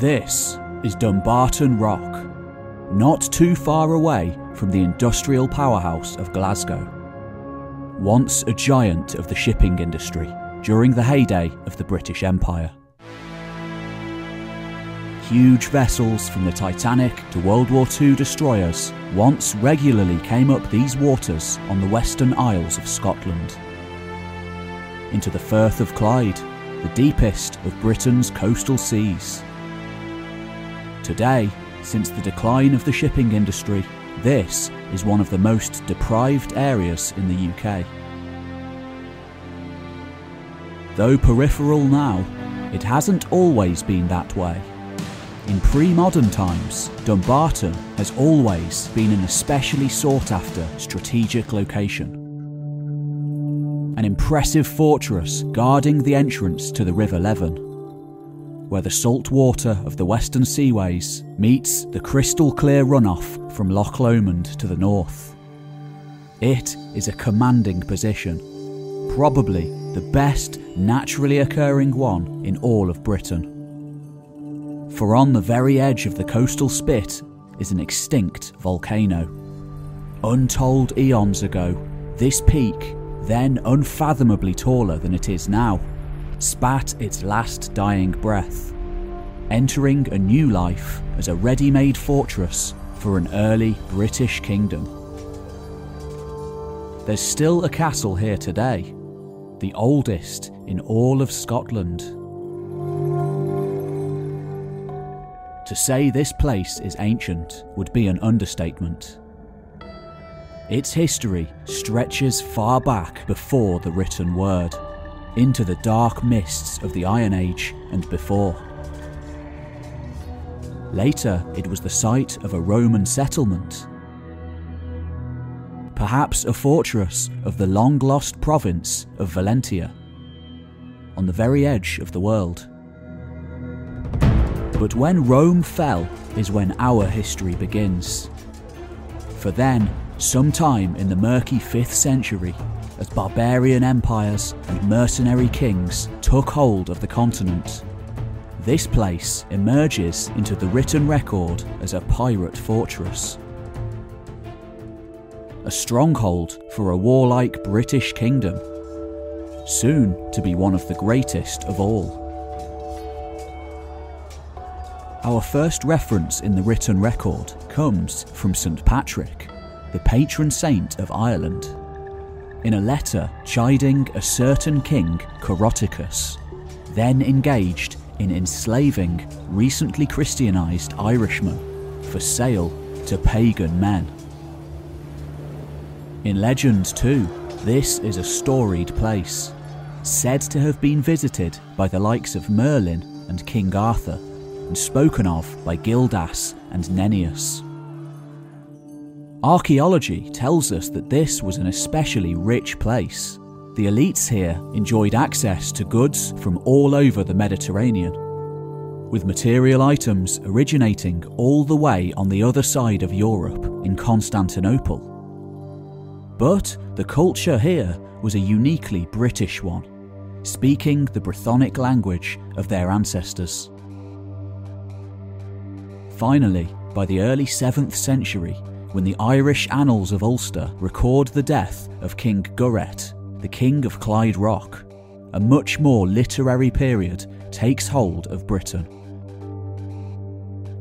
This is Dumbarton Rock, not too far away from the industrial powerhouse of Glasgow. Once a giant of the shipping industry during the heyday of the British Empire. Huge vessels from the Titanic to World War II destroyers once regularly came up these waters on the western Isles of Scotland. Into the Firth of Clyde, the deepest of Britain's coastal seas. Today, since the decline of the shipping industry, this is one of the most deprived areas in the UK. Though peripheral now, it hasn't always been that way. In pre modern times, Dumbarton has always been an especially sought after strategic location. An impressive fortress guarding the entrance to the River Leven, where the salt water of the western seaways meets the crystal clear runoff from Loch Lomond to the north. It is a commanding position, probably the best naturally occurring one in all of Britain for on the very edge of the coastal spit is an extinct volcano. Untold eons ago, this peak, then unfathomably taller than it is now, spat its last dying breath, entering a new life as a ready made fortress for an early British kingdom. There's still a castle here today, the oldest in all of Scotland. To say this place is ancient would be an understatement. Its history stretches far back before the written word, into the dark mists of the Iron Age and before. Later, it was the site of a Roman settlement. Perhaps a fortress of the long lost province of Valentia, on the very edge of the world. But when Rome fell is when our history begins. For then, sometime in the murky 5th century, as barbarian empires and mercenary kings took hold of the continent, this place emerges into the written record as a pirate fortress. A stronghold for a warlike British kingdom, soon to be one of the greatest of all. Our first reference in the written record comes from St Patrick, the patron saint of Ireland, in a letter chiding a certain king, Coroticus, then engaged in enslaving recently Christianized Irishmen for sale to pagan men. In legend, too, this is a storied place, said to have been visited by the likes of Merlin and King Arthur and spoken of by Gildas and Nennius. Archaeology tells us that this was an especially rich place. The elites here enjoyed access to goods from all over the Mediterranean, with material items originating all the way on the other side of Europe in Constantinople. But the culture here was a uniquely British one, speaking the Brythonic language of their ancestors. Finally, by the early 7th century, when the Irish annals of Ulster record the death of King Gurret, the King of Clyde Rock, a much more literary period takes hold of Britain.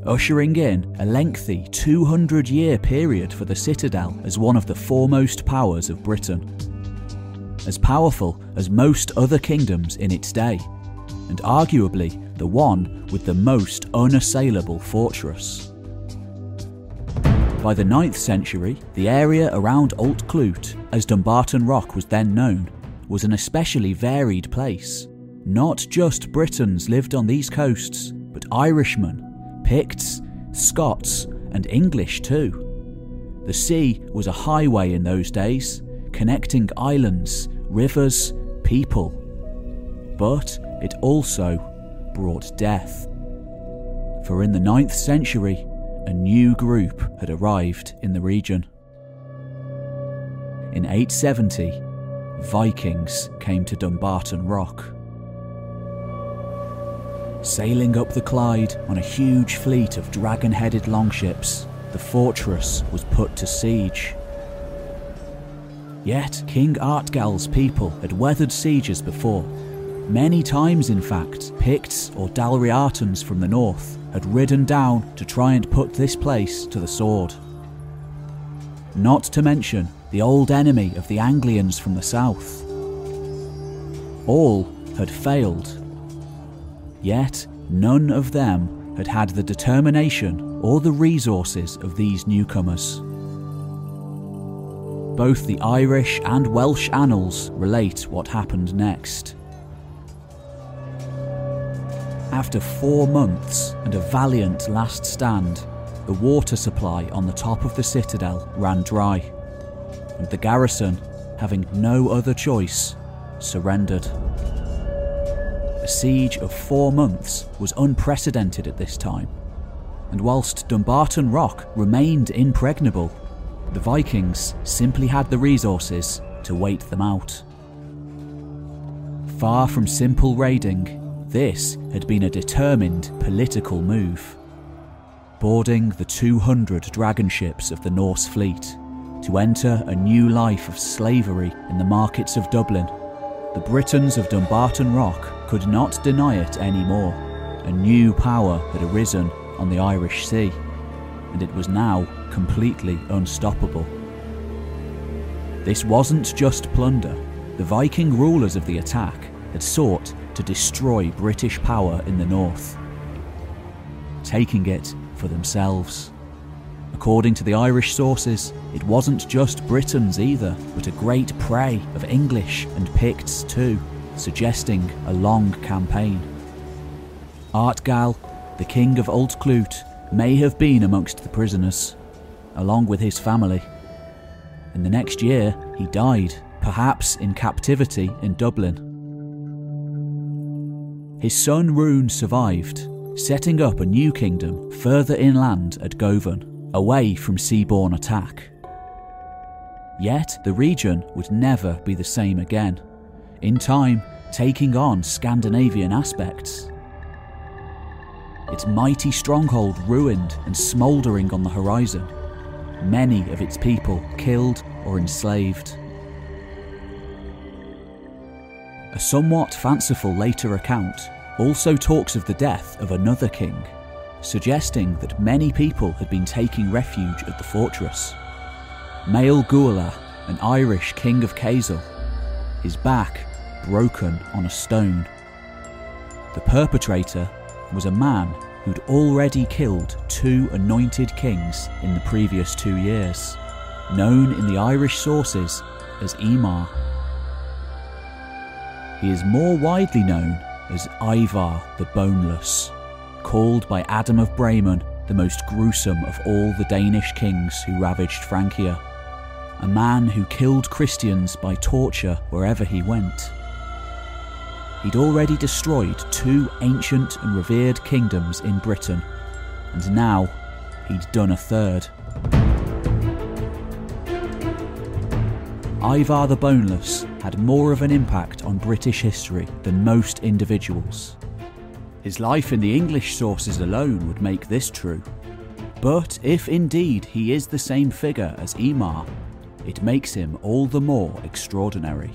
Ushering in a lengthy 200 year period for the citadel as one of the foremost powers of Britain. As powerful as most other kingdoms in its day, and arguably the one with the most unassailable fortress. By the 9th century, the area around Alt Clut, as Dumbarton Rock was then known, was an especially varied place. Not just Britons lived on these coasts, but Irishmen, Picts, Scots, and English too. The sea was a highway in those days, connecting islands, rivers, people. But it also brought death. For in the 9th century, a new group had arrived in the region. In 870, Vikings came to Dumbarton Rock. Sailing up the Clyde on a huge fleet of dragon headed longships, the fortress was put to siege. Yet, King Artgal's people had weathered sieges before. Many times, in fact, Picts or Dalriatans from the north had ridden down to try and put this place to the sword. Not to mention the old enemy of the Anglians from the south. All had failed. Yet, none of them had had the determination or the resources of these newcomers. Both the Irish and Welsh annals relate what happened next. After four months and a valiant last stand, the water supply on the top of the citadel ran dry, and the garrison, having no other choice, surrendered. A siege of four months was unprecedented at this time, and whilst Dumbarton Rock remained impregnable, the Vikings simply had the resources to wait them out. Far from simple raiding, this had been a determined political move. Boarding the 200 dragon ships of the Norse fleet to enter a new life of slavery in the markets of Dublin, the Britons of Dumbarton Rock could not deny it anymore. A new power had arisen on the Irish Sea, and it was now completely unstoppable. This wasn't just plunder. The Viking rulers of the attack had sought to destroy British power in the north, taking it for themselves. According to the Irish sources, it wasn't just Britons either, but a great prey of English and Picts too, suggesting a long campaign. Artgal, the king of Alt Clut, may have been amongst the prisoners, along with his family. In the next year, he died, perhaps in captivity in Dublin. His son Rhun survived, setting up a new kingdom further inland at Govan, away from seaborne attack. Yet the region would never be the same again, in time taking on Scandinavian aspects. Its mighty stronghold ruined and smouldering on the horizon, many of its people killed or enslaved. A somewhat fanciful later account also talks of the death of another king, suggesting that many people had been taking refuge at the fortress. Mael Guala, an Irish king of Cashel, his back broken on a stone. The perpetrator was a man who'd already killed two anointed kings in the previous two years, known in the Irish sources as Imar. He is more widely known as Ivar the Boneless, called by Adam of Bremen the most gruesome of all the Danish kings who ravaged Francia, a man who killed Christians by torture wherever he went. He'd already destroyed two ancient and revered kingdoms in Britain, and now he'd done a third. Ivar the Boneless had more of an impact on British history than most individuals. His life in the English sources alone would make this true. But if indeed he is the same figure as Imar, it makes him all the more extraordinary.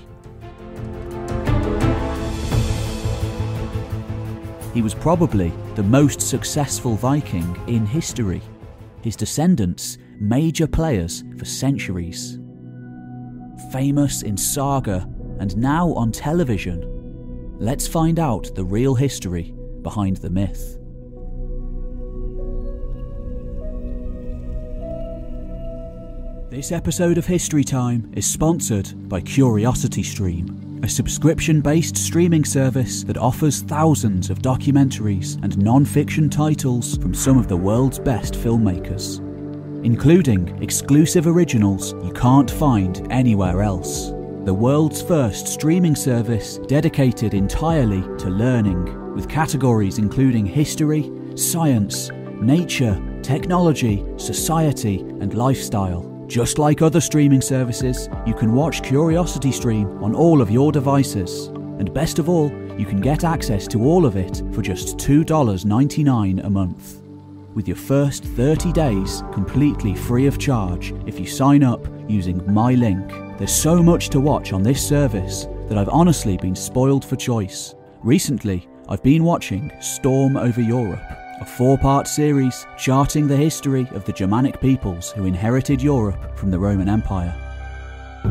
He was probably the most successful Viking in history. His descendants, major players for centuries famous in saga and now on television. Let's find out the real history behind the myth. This episode of History Time is sponsored by Curiosity Stream, a subscription based streaming service that offers thousands of documentaries and non fiction titles from some of the world's best filmmakers including exclusive originals you can't find anywhere else. The world's first streaming service dedicated entirely to learning, with categories including history, science, nature, technology, society, and lifestyle. Just like other streaming services, you can watch Curiosity Stream on all of your devices. And best of all, you can get access to all of it for just $2.99 a month. With your first 30 days completely free of charge if you sign up using my link. There's so much to watch on this service that I've honestly been spoiled for choice. Recently, I've been watching Storm over Europe, a four part series charting the history of the Germanic peoples who inherited Europe from the Roman Empire.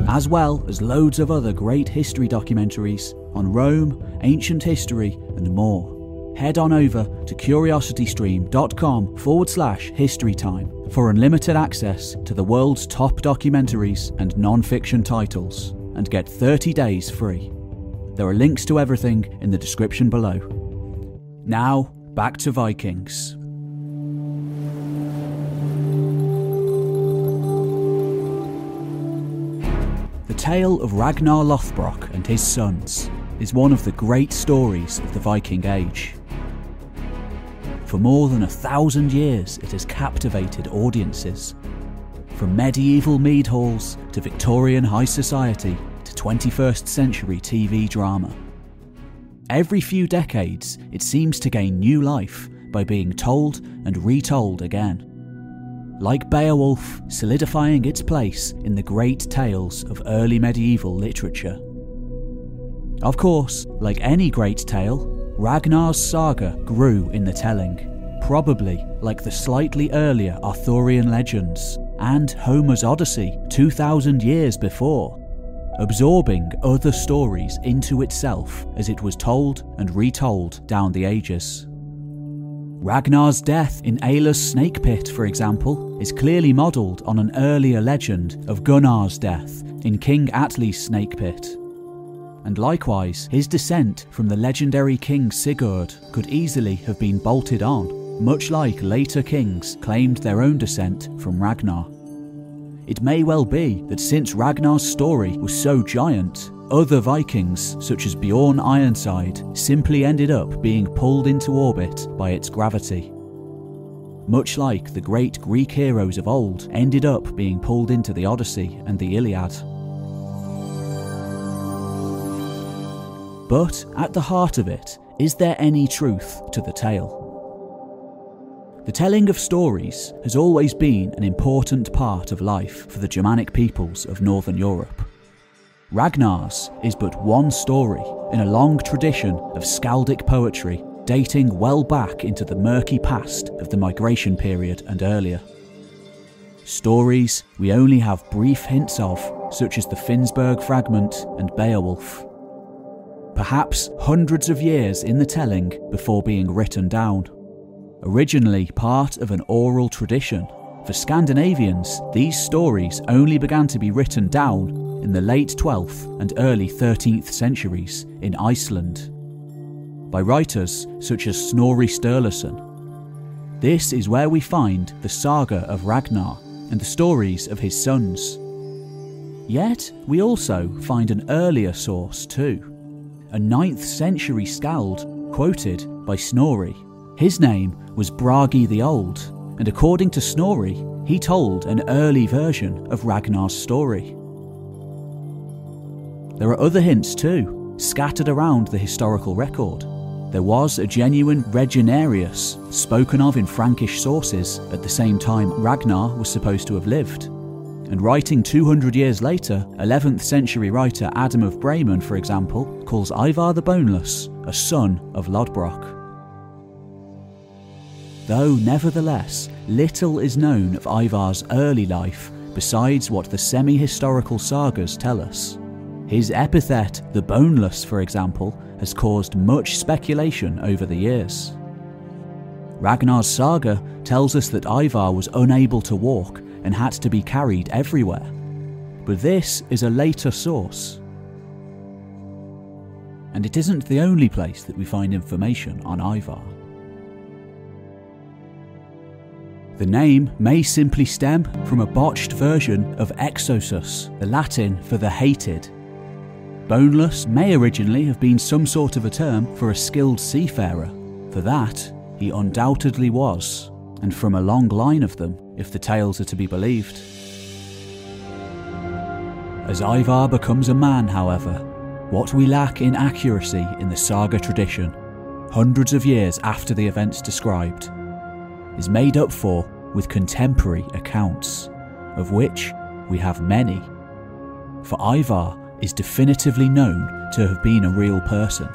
As well as loads of other great history documentaries on Rome, ancient history, and more. Head on over to curiositystream.com forward slash historytime for unlimited access to the world's top documentaries and non fiction titles and get 30 days free. There are links to everything in the description below. Now, back to Vikings. The tale of Ragnar Lothbrok and his sons is one of the great stories of the Viking Age. For more than a thousand years, it has captivated audiences. From medieval mead halls to Victorian high society to 21st century TV drama. Every few decades, it seems to gain new life by being told and retold again. Like Beowulf, solidifying its place in the great tales of early medieval literature. Of course, like any great tale, Ragnar's saga grew in the telling, probably like the slightly earlier Arthurian legends and Homer's Odyssey 2,000 years before, absorbing other stories into itself as it was told and retold down the ages. Ragnar's death in Ælla's snake pit, for example, is clearly modelled on an earlier legend of Gunnar's death in King Atli's snake pit. And likewise, his descent from the legendary King Sigurd could easily have been bolted on, much like later kings claimed their own descent from Ragnar. It may well be that since Ragnar's story was so giant, other Vikings, such as Bjorn Ironside, simply ended up being pulled into orbit by its gravity. Much like the great Greek heroes of old ended up being pulled into the Odyssey and the Iliad. But at the heart of it, is there any truth to the tale? The telling of stories has always been an important part of life for the Germanic peoples of Northern Europe. Ragnar's is but one story in a long tradition of skaldic poetry dating well back into the murky past of the migration period and earlier. Stories we only have brief hints of, such as the Finnsburg fragment and Beowulf. Perhaps hundreds of years in the telling before being written down. Originally part of an oral tradition, for Scandinavians, these stories only began to be written down in the late 12th and early 13th centuries in Iceland by writers such as Snorri Sturluson. This is where we find the saga of Ragnar and the stories of his sons. Yet, we also find an earlier source too, a 9th century skald quoted by Snorri. His name was Bragi the Old, and according to Snorri, he told an early version of Ragnar's story. There are other hints too, scattered around the historical record. There was a genuine Reginarius, spoken of in Frankish sources at the same time Ragnar was supposed to have lived. And writing 200 years later, 11th century writer Adam of Bremen, for example, calls Ivar the Boneless a son of Lodbrok. Though, nevertheless, little is known of Ivar's early life besides what the semi historical sagas tell us. His epithet, the Boneless, for example, has caused much speculation over the years. Ragnar's saga tells us that Ivar was unable to walk and had to be carried everywhere. But this is a later source. And it isn't the only place that we find information on Ivar. The name may simply stem from a botched version of Exosus, the Latin for the hated. Boneless may originally have been some sort of a term for a skilled seafarer. For that, he undoubtedly was, and from a long line of them, if the tales are to be believed. As Ivar becomes a man, however, what we lack in accuracy in the saga tradition, hundreds of years after the events described, is made up for with contemporary accounts, of which we have many. For Ivar is definitively known to have been a real person,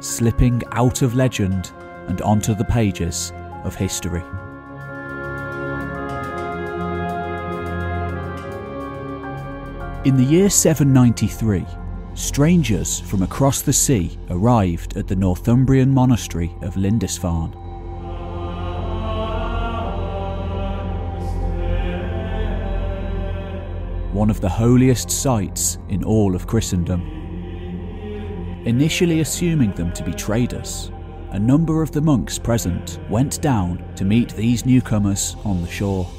slipping out of legend and onto the pages of history. In the year 793, strangers from across the sea arrived at the Northumbrian monastery of Lindisfarne. One of the holiest sites in all of Christendom. Initially assuming them to be traders, a number of the monks present went down to meet these newcomers on the shore.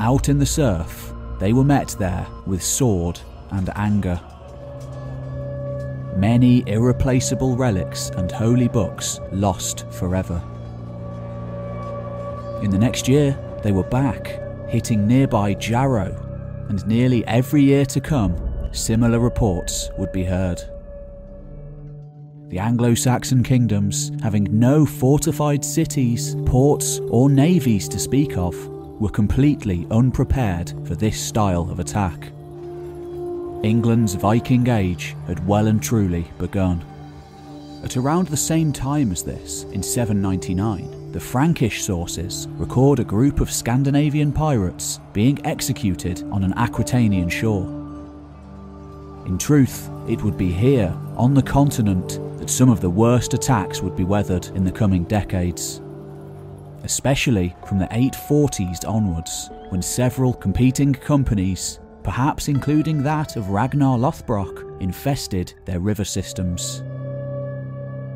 Out in the surf, they were met there with sword and anger. Many irreplaceable relics and holy books lost forever. In the next year, they were back, hitting nearby Jarrow, and nearly every year to come, similar reports would be heard. The Anglo Saxon kingdoms, having no fortified cities, ports, or navies to speak of, were completely unprepared for this style of attack. England's Viking Age had well and truly begun. At around the same time as this, in 799, the Frankish sources record a group of Scandinavian pirates being executed on an Aquitanian shore. In truth, it would be here, on the continent, that some of the worst attacks would be weathered in the coming decades especially from the 840s onwards, when several competing companies, perhaps including that of Ragnar Lothbrok, infested their river systems.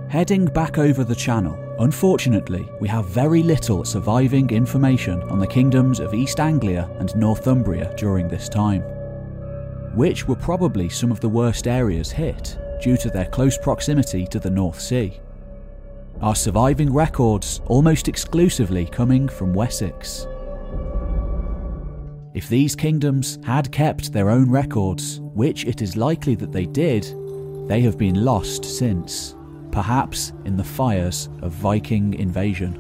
Heading back over the channel, unfortunately, we have very little surviving information on the kingdoms of East Anglia and Northumbria during this time, which were probably some of the worst areas hit due to their close proximity to the North Sea our surviving records almost exclusively coming from Wessex. If these kingdoms had kept their own records, which it is likely that they did, they have been lost since, perhaps in the fires of Viking invasion.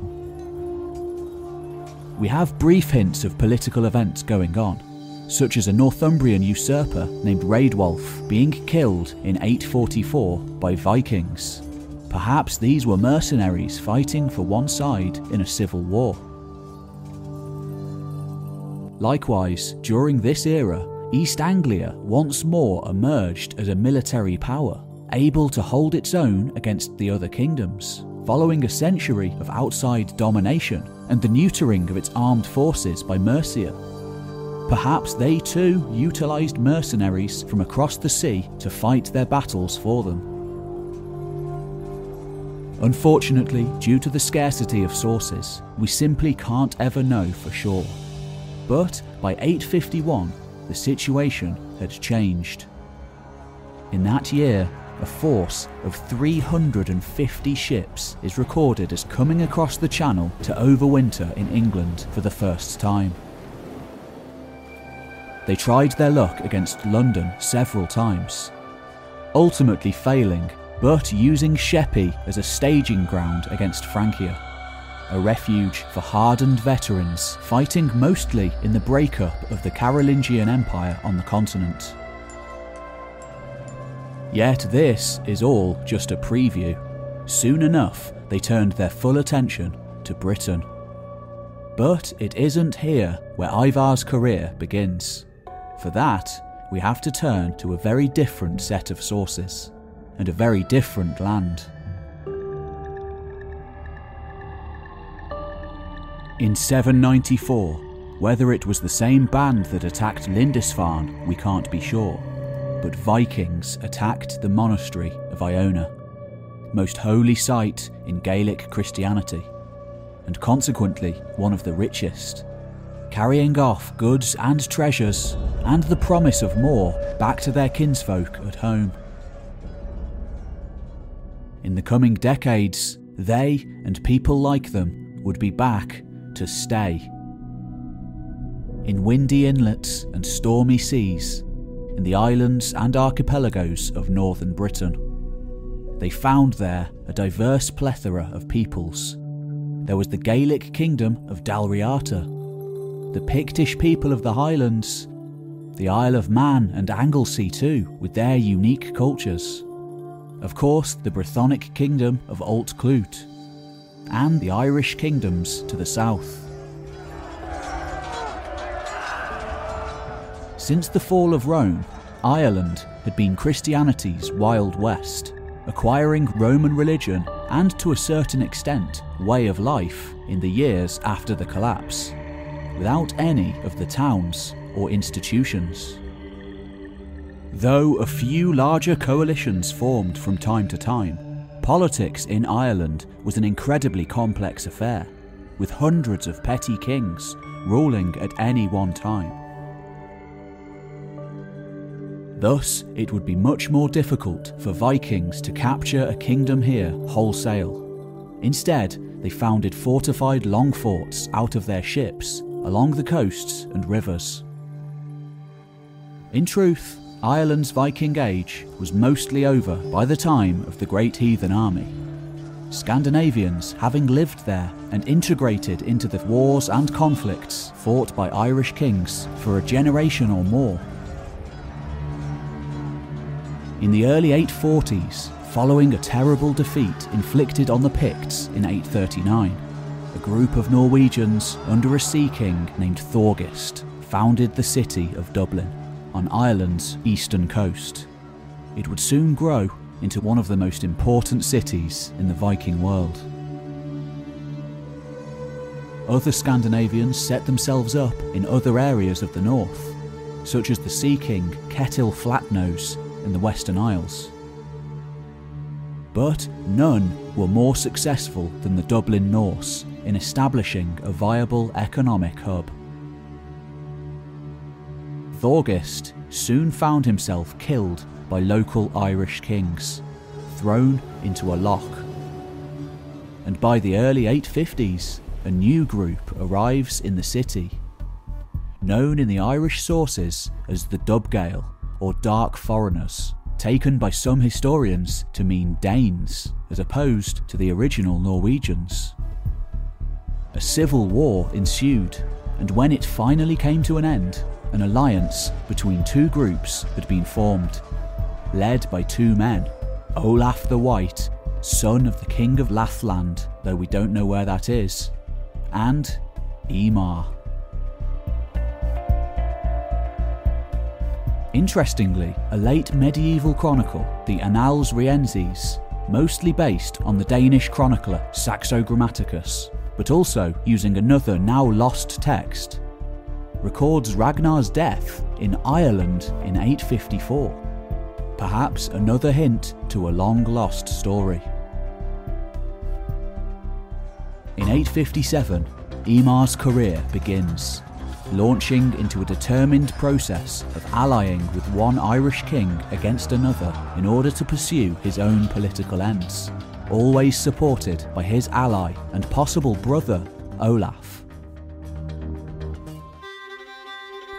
We have brief hints of political events going on, such as a Northumbrian usurper named Raedwulf being killed in 844 by Vikings Perhaps these were mercenaries fighting for one side in a civil war. Likewise, during this era, East Anglia once more emerged as a military power, able to hold its own against the other kingdoms, following a century of outside domination and the neutering of its armed forces by Mercia. Perhaps they too utilised mercenaries from across the sea to fight their battles for them. Unfortunately, due to the scarcity of sources, we simply can't ever know for sure. But by 851, the situation had changed. In that year, a force of 350 ships is recorded as coming across the Channel to overwinter in England for the first time. They tried their luck against London several times, ultimately failing but using Sheppey as a staging ground against Francia, a refuge for hardened veterans fighting mostly in the breakup of the Carolingian Empire on the continent. Yet this is all just a preview. Soon enough, they turned their full attention to Britain. But it isn't here where Ivar's career begins. For that, we have to turn to a very different set of sources and a very different land. In 794, whether it was the same band that attacked Lindisfarne, we can't be sure, but Vikings attacked the monastery of Iona, most holy site in Gaelic Christianity, and consequently one of the richest, carrying off goods and treasures and the promise of more back to their kinsfolk at home. In the coming decades, they and people like them would be back to stay. In windy inlets and stormy seas, in the islands and archipelagos of northern Britain. They found there a diverse plethora of peoples. There was the Gaelic kingdom of Dalriata, the Pictish people of the Highlands, the Isle of Man and Anglesey too, with their unique cultures. Of course, the Brythonic kingdom of Alt Clwyd, and the Irish kingdoms to the south. Since the fall of Rome, Ireland had been Christianity's Wild West, acquiring Roman religion and to a certain extent way of life in the years after the collapse, without any of the towns or institutions. Though a few larger coalitions formed from time to time, politics in Ireland was an incredibly complex affair, with hundreds of petty kings ruling at any one time. Thus, it would be much more difficult for Vikings to capture a kingdom here wholesale. Instead, they founded fortified long forts out of their ships along the coasts and rivers. In truth, Ireland's Viking Age was mostly over by the time of the Great Heathen Army. Scandinavians having lived there and integrated into the wars and conflicts fought by Irish kings for a generation or more. In the early 840s, following a terrible defeat inflicted on the Picts in 839, a group of Norwegians under a sea king named Thorgest founded the city of Dublin on Ireland's eastern coast. It would soon grow into one of the most important cities in the Viking world. Other Scandinavians set themselves up in other areas of the north, such as the Sea King Ketil Flatnose in the Western Isles. But none were more successful than the Dublin Norse in establishing a viable economic hub. Thorgest soon found himself killed by local Irish kings, thrown into a loch. And by the early 850s, a new group arrives in the city, known in the Irish sources as the Dubgail or Dark Foreigners, taken by some historians to mean Danes as opposed to the original Norwegians. A civil war ensued, and when it finally came to an end, an alliance between two groups had been formed, led by two men Olaf the White, son of the King of Lathland, though we don't know where that is, and Imar. Interestingly, a late medieval chronicle, the Annales Ryenses, mostly based on the Danish chronicler Saxo Grammaticus, but also using another now lost text, records Ragnar's death in Ireland in 854. Perhaps another hint to a long lost story. In 857, Imar's career begins, launching into a determined process of allying with one Irish king against another in order to pursue his own political ends, always supported by his ally and possible brother, Olaf.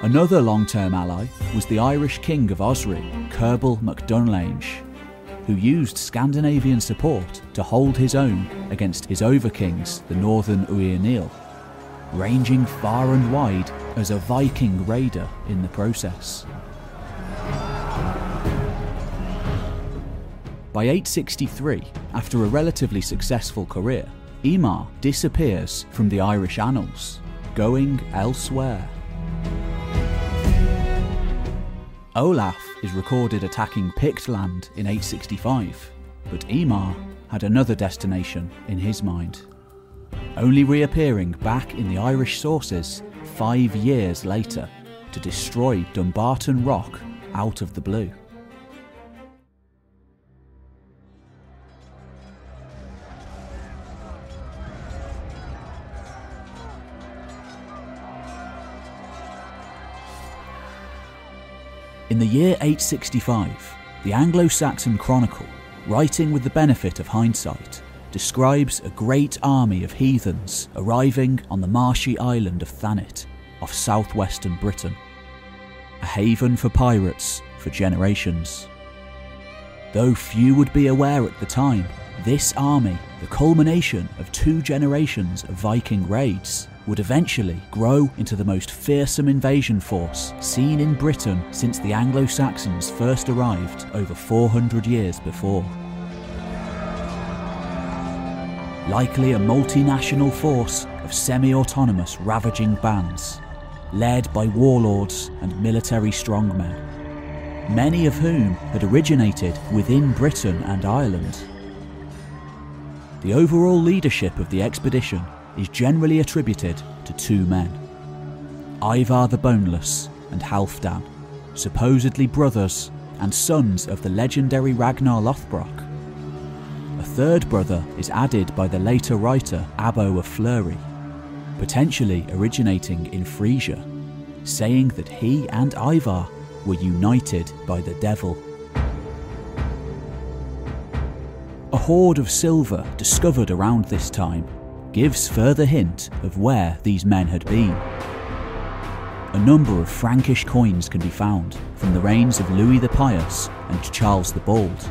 Another long term ally was the Irish King of Osric, Cerball MacDunlainge, who used Scandinavian support to hold his own against his overkings, the Northern Uí ranging far and wide as a Viking raider in the process. By 863, after a relatively successful career, Imar disappears from the Irish annals, going elsewhere. Olaf is recorded attacking Pictland in 865, but Imar had another destination in his mind, only reappearing back in the Irish sources five years later to destroy Dumbarton Rock out of the blue. Year 865, the Anglo Saxon Chronicle, writing with the benefit of hindsight, describes a great army of heathens arriving on the marshy island of Thanet off southwestern Britain. A haven for pirates for generations. Though few would be aware at the time, this army, the culmination of two generations of Viking raids, would eventually grow into the most fearsome invasion force seen in Britain since the Anglo Saxons first arrived over 400 years before. Likely a multinational force of semi autonomous ravaging bands, led by warlords and military strongmen, many of whom had originated within Britain and Ireland. The overall leadership of the expedition is generally attributed to two men Ivar the Boneless and Halfdan, supposedly brothers and sons of the legendary Ragnar Lothbrok. A third brother is added by the later writer Abbo of Fleury, potentially originating in Frisia, saying that he and Ivar were united by the devil. A hoard of silver discovered around this time gives further hint of where these men had been. A number of Frankish coins can be found from the reigns of Louis the Pious and Charles the Bald,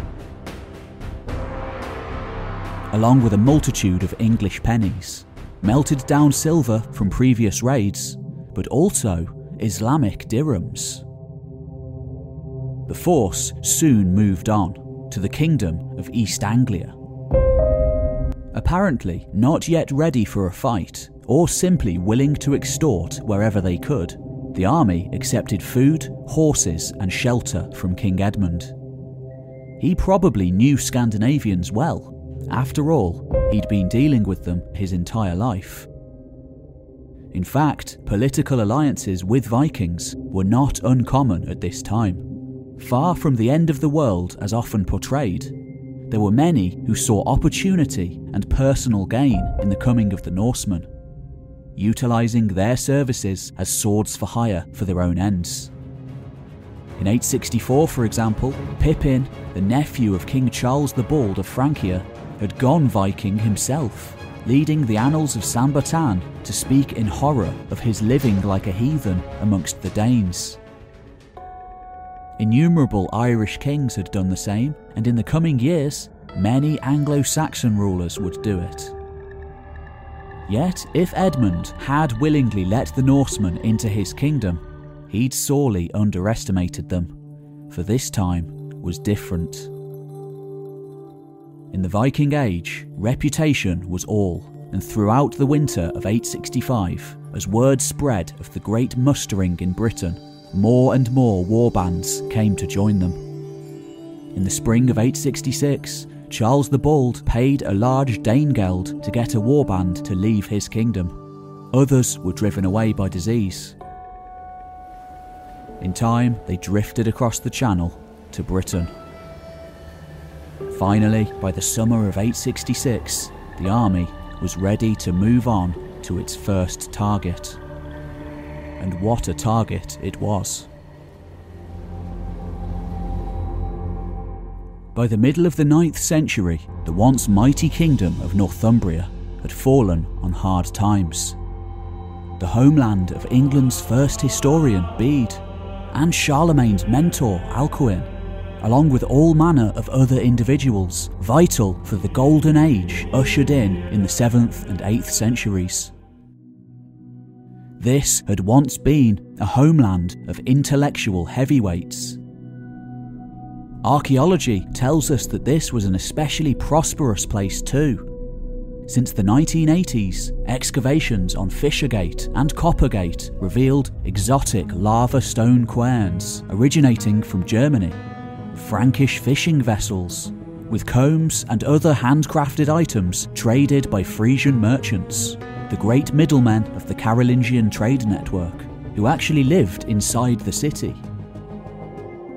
along with a multitude of English pennies, melted down silver from previous raids, but also Islamic dirhams. The force soon moved on to the Kingdom of East Anglia, apparently not yet ready for a fight, or simply willing to extort wherever they could, the army accepted food, horses, and shelter from King Edmund. He probably knew Scandinavians well. After all, he'd been dealing with them his entire life. In fact, political alliances with Vikings were not uncommon at this time. Far from the end of the world as often portrayed, there were many who saw opportunity and personal gain in the coming of the Norsemen, utilising their services as swords for hire for their own ends. In 864, for example, Pippin, the nephew of King Charles the Bald of Francia, had gone Viking himself, leading the annals of Saint-Bertin to speak in horror of his living like a heathen amongst the Danes. Innumerable Irish kings had done the same, and in the coming years, many Anglo Saxon rulers would do it. Yet, if Edmund had willingly let the Norsemen into his kingdom, he'd sorely underestimated them, for this time was different. In the Viking Age, reputation was all, and throughout the winter of 865, as word spread of the great mustering in Britain, more and more war bands came to join them. In the spring of 866, Charles the Bald paid a large Danegeld to get a warband to leave his kingdom. Others were driven away by disease. In time, they drifted across the Channel to Britain. Finally, by the summer of 866, the army was ready to move on to its first target and what a target it was. By the middle of the 9th century, the once mighty kingdom of Northumbria had fallen on hard times. The homeland of England's first historian, Bede, and Charlemagne's mentor, Alcuin, along with all manner of other individuals vital for the golden age ushered in in the 7th and 8th centuries. This had once been a homeland of intellectual heavyweights. Archaeology tells us that this was an especially prosperous place too. Since the 1980s, excavations on Fishergate and Coppergate revealed exotic lava stone querns originating from Germany, Frankish fishing vessels, with combs and other handcrafted items traded by Frisian merchants, the great middlemen of the Carolingian trade network, who actually lived inside the city.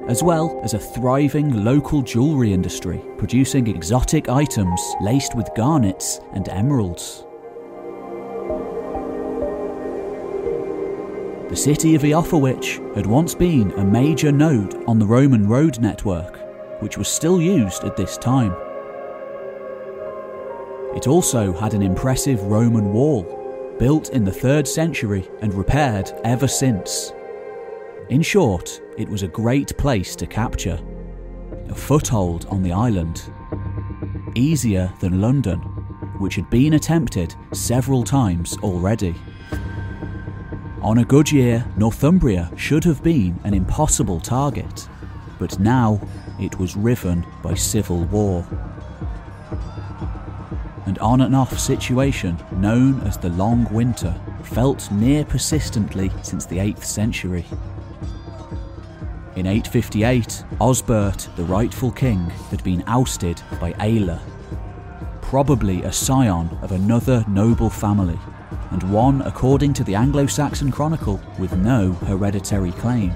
As well as a thriving local jewellery industry producing exotic items laced with garnets and emeralds. The city of Eoforwic had once been a major node on the Roman road network, which was still used at this time. It also had an impressive Roman wall, built in the 3rd century and repaired ever since. In short, it was a great place to capture. A foothold on the island. Easier than London, which had been attempted several times already. On a good year, Northumbria should have been an impossible target, but now it was riven by civil war. An on and off situation known as the Long Winter felt near persistently since the 8th century. In 858, Osbert, the rightful king, had been ousted by Aelle, probably a scion of another noble family, and one, according to the Anglo Saxon Chronicle, with no hereditary claim.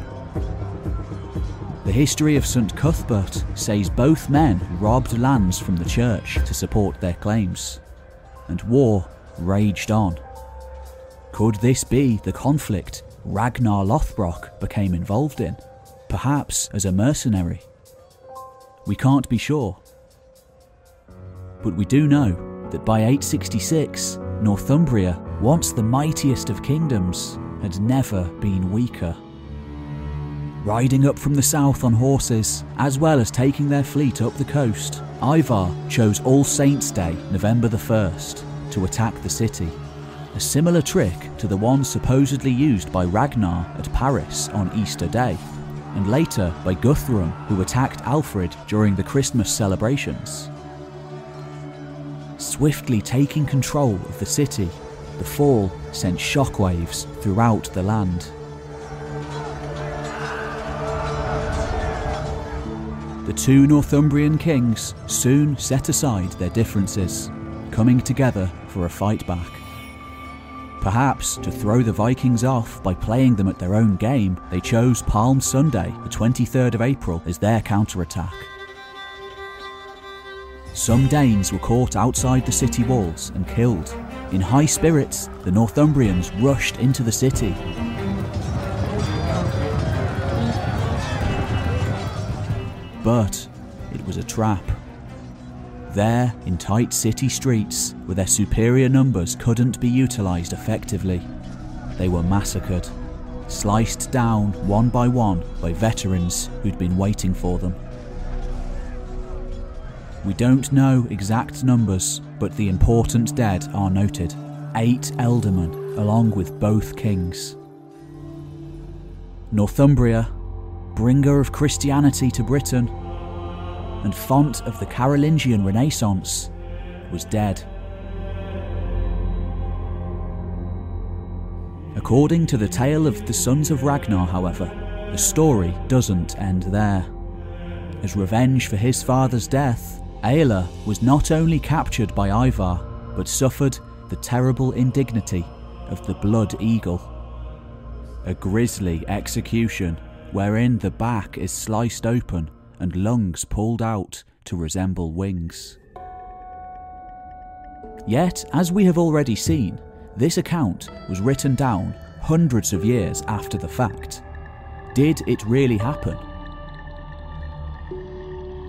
The history of St Cuthbert says both men robbed lands from the church to support their claims, and war raged on. Could this be the conflict Ragnar Lothbrok became involved in, perhaps as a mercenary? We can't be sure. But we do know that by 866, Northumbria, once the mightiest of kingdoms, had never been weaker. Riding up from the south on horses, as well as taking their fleet up the coast, Ivar chose All Saints' Day, November the 1st, to attack the city a similar trick to the one supposedly used by Ragnar at Paris on Easter Day, and later by Guthrum, who attacked Alfred during the Christmas celebrations. Swiftly taking control of the city, the fall sent shockwaves throughout the land. The two Northumbrian kings soon set aside their differences, coming together for a fight back. Perhaps to throw the Vikings off by playing them at their own game, they chose Palm Sunday, the 23rd of April, as their counterattack. Some Danes were caught outside the city walls and killed. In high spirits, the Northumbrians rushed into the city. But it was a trap. There, in tight city streets, where their superior numbers couldn't be utilised effectively, they were massacred, sliced down one by one by veterans who'd been waiting for them. We don't know exact numbers, but the important dead are noted eight ealdormen, along with both kings. Northumbria, bringer of Christianity to Britain, and font of the Carolingian Renaissance, was dead. According to the tale of the sons of Ragnar, however, the story doesn't end there. As revenge for his father's death, Aelle was not only captured by Ivar, but suffered the terrible indignity of the Blood Eagle. A grisly execution wherein the back is sliced open and lungs pulled out to resemble wings. Yet, as we have already seen, this account was written down hundreds of years after the fact. Did it really happen?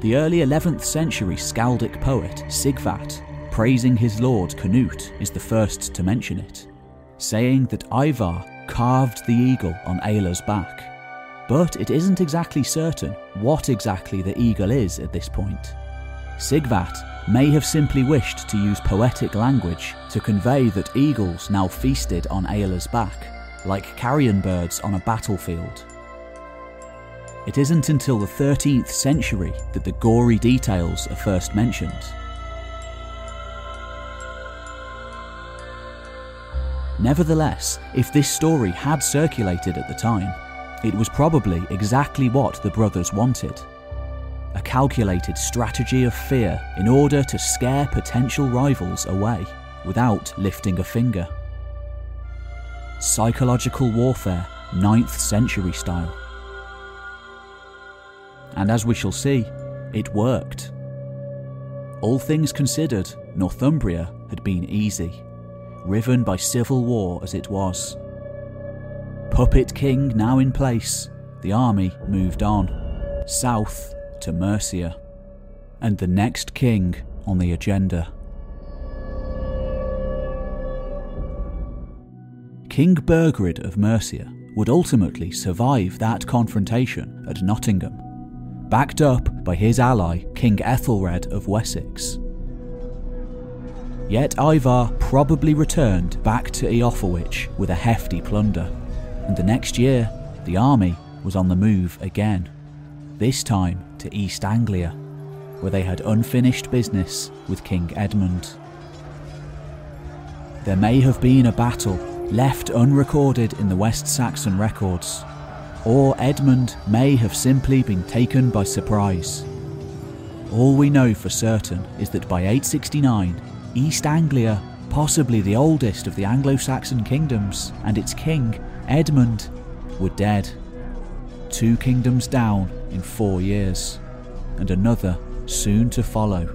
The early 11th century Skaldic poet Sigvat, praising his lord Canute, is the first to mention it, saying that Ivar carved the eagle on Aelle's back but it isn't exactly certain what exactly the eagle is at this point. Sigvat may have simply wished to use poetic language to convey that eagles now feasted on Aelle's back, like carrion birds on a battlefield. It isn't until the 13th century that the gory details are first mentioned. Nevertheless, if this story had circulated at the time, it was probably exactly what the brothers wanted a calculated strategy of fear in order to scare potential rivals away without lifting a finger. Psychological warfare, 9th century style. And as we shall see, it worked. All things considered, Northumbria had been easy, riven by civil war as it was. Puppet King now in place, the army moved on, south to Mercia, and the next king on the agenda. King Burgred of Mercia, would ultimately survive that confrontation at Nottingham, backed up by his ally King Ethelred of Wessex. Yet Ivar probably returned back to Eoforwic with a hefty plunder, and the next year the army was on the move again, this time to East Anglia, where they had unfinished business with King Edmund. There may have been a battle left unrecorded in the West Saxon records, or Edmund may have simply been taken by surprise. All we know for certain is that by 869, East Anglia, possibly the oldest of the Anglo Saxon kingdoms, and its king, Edmund, were dead. Two kingdoms down in four years, and another soon to follow.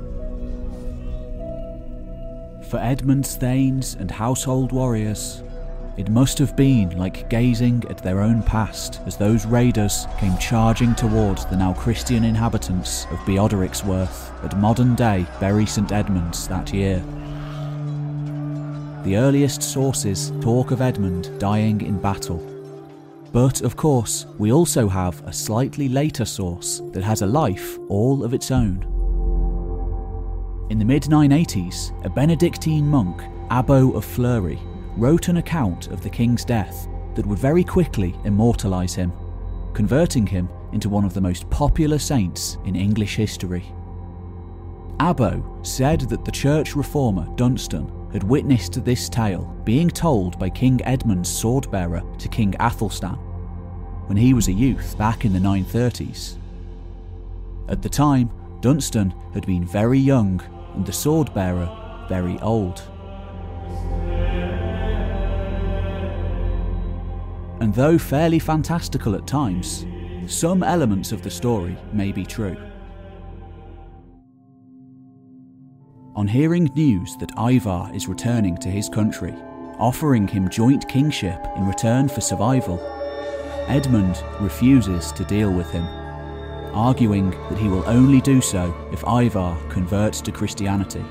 For Edmund's thanes and household warriors, it must have been like gazing at their own past as those raiders came charging towards the now Christian inhabitants of Beodricesworth at modern day Bury St Edmunds that year. The earliest sources talk of Edmund dying in battle. But of course, we also have a slightly later source that has a life all of its own. In the mid 980s, a Benedictine monk, Abbo of Fleury, wrote an account of the king's death that would very quickly immortalise him, converting him into one of the most popular saints in English history. Abbo said that the church reformer Dunstan had witnessed this tale being told by King Edmund's sword bearer to King Athelstan when he was a youth back in the 930s. At the time, Dunstan had been very young and the sword bearer very old. and though fairly fantastical at times, some elements of the story may be true. On hearing news that Ivar is returning to his country, offering him joint kingship in return for survival, Edmund refuses to deal with him, arguing that he will only do so if Ivar converts to Christianity.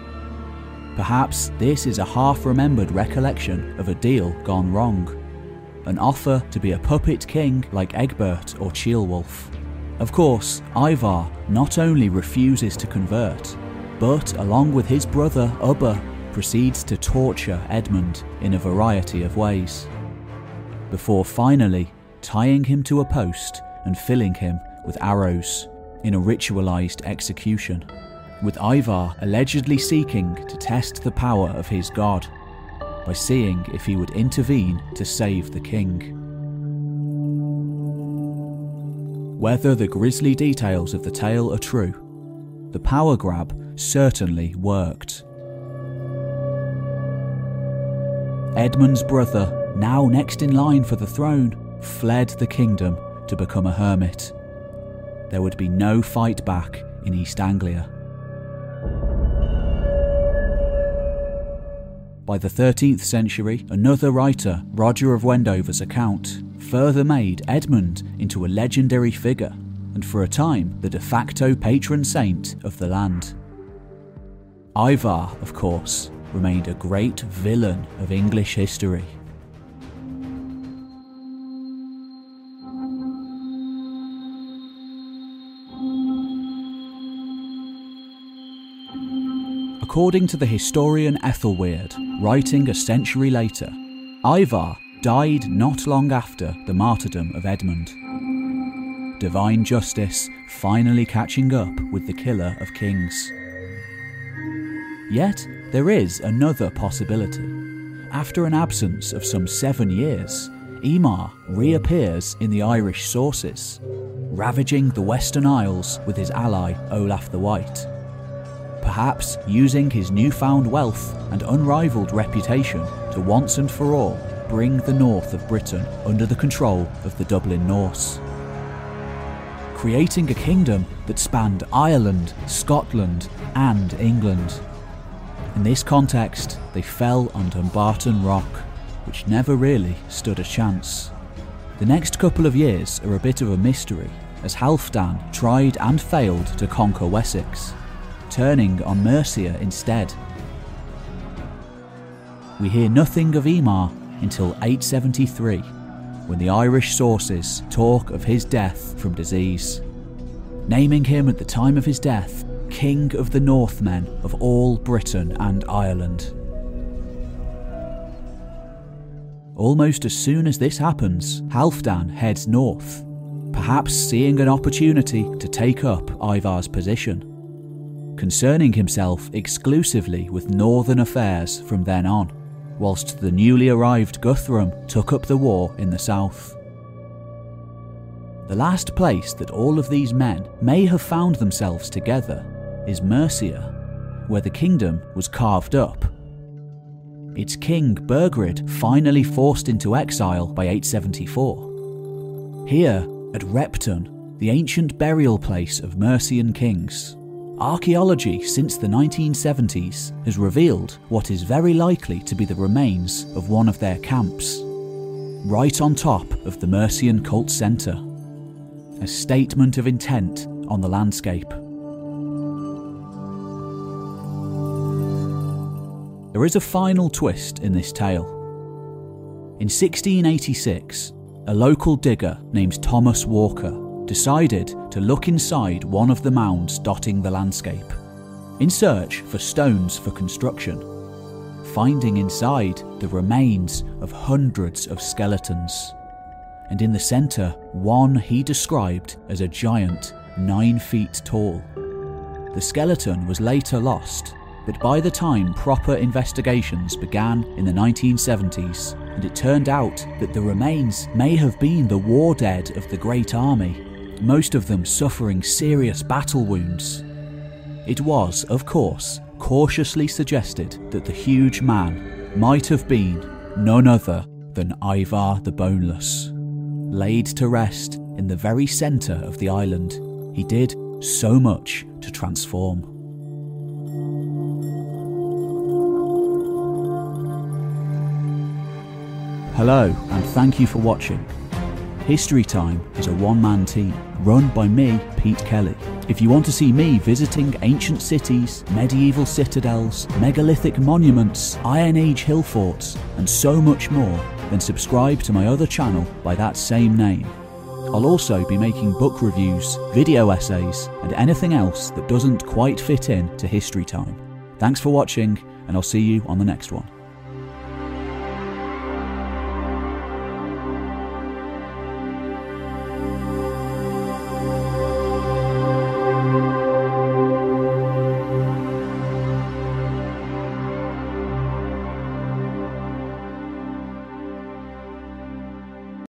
Perhaps this is a half remembered recollection of a deal gone wrong an offer to be a puppet king like Egbert or Ceolwulf. Of course, Ivar not only refuses to convert, but along with his brother Ubba, proceeds to torture Edmund in a variety of ways, before finally tying him to a post and filling him with arrows in a ritualised execution, with Ivar allegedly seeking to test the power of his god by seeing if he would intervene to save the king. Whether the grisly details of the tale are true, the power grab certainly worked. Edmund's brother, now next in line for the throne, fled the kingdom to become a hermit. There would be no fight back in East Anglia. By the 13th century, another writer, Roger of Wendover's account, further made Edmund into a legendary figure, and for a time the de facto patron saint of the land. Ivar, of course, remained a great villain of English history. According to the historian Ethelweard, writing a century later, Ivar died not long after the martyrdom of Edmund. Divine justice finally catching up with the killer of kings. Yet, there is another possibility. After an absence of some seven years, Imar reappears in the Irish sources, ravaging the Western Isles with his ally Olaf the White perhaps using his newfound wealth and unrivalled reputation to once and for all bring the north of Britain under the control of the Dublin Norse. Creating a kingdom that spanned Ireland, Scotland, and England. In this context, they fell on Dumbarton Rock, which never really stood a chance. The next couple of years are a bit of a mystery, as Halfdan tried and failed to conquer Wessex, turning on Mercia instead. We hear nothing of Imar until 873, when the Irish sources talk of his death from disease, naming him at the time of his death King of the Northmen of all Britain and Ireland. Almost as soon as this happens, Halfdan heads north, perhaps seeing an opportunity to take up Ivar's position, concerning himself exclusively with northern affairs from then on, whilst the newly arrived Guthrum took up the war in the south. The last place that all of these men may have found themselves together is Mercia, where the kingdom was carved up its king Burgred finally forced into exile by 874. Here, at Repton, the ancient burial place of Mercian kings, archaeology since the 1970s has revealed what is very likely to be the remains of one of their camps, right on top of the Mercian cult centre, a statement of intent on the landscape. There is a final twist in this tale. In 1686, a local digger named Thomas Walker decided to look inside one of the mounds dotting the landscape, in search for stones for construction, finding inside the remains of hundreds of skeletons. And in the centre, one he described as a giant nine feet tall. The skeleton was later lost but by the time proper investigations began in the 1970s, and it turned out that the remains may have been the war dead of the Great Army, most of them suffering serious battle wounds. It was, of course, cautiously suggested that the huge man might have been none other than Ivar the Boneless. Laid to rest in the very centre of the island, he did so much to transform. Hello, and thank you for watching. History Time is a one man team run by me, Pete Kelly. If you want to see me visiting ancient cities, medieval citadels, megalithic monuments, Iron Age hill forts, and so much more, then subscribe to my other channel by that same name. I'll also be making book reviews, video essays, and anything else that doesn't quite fit in to History Time. Thanks for watching, and I'll see you on the next one.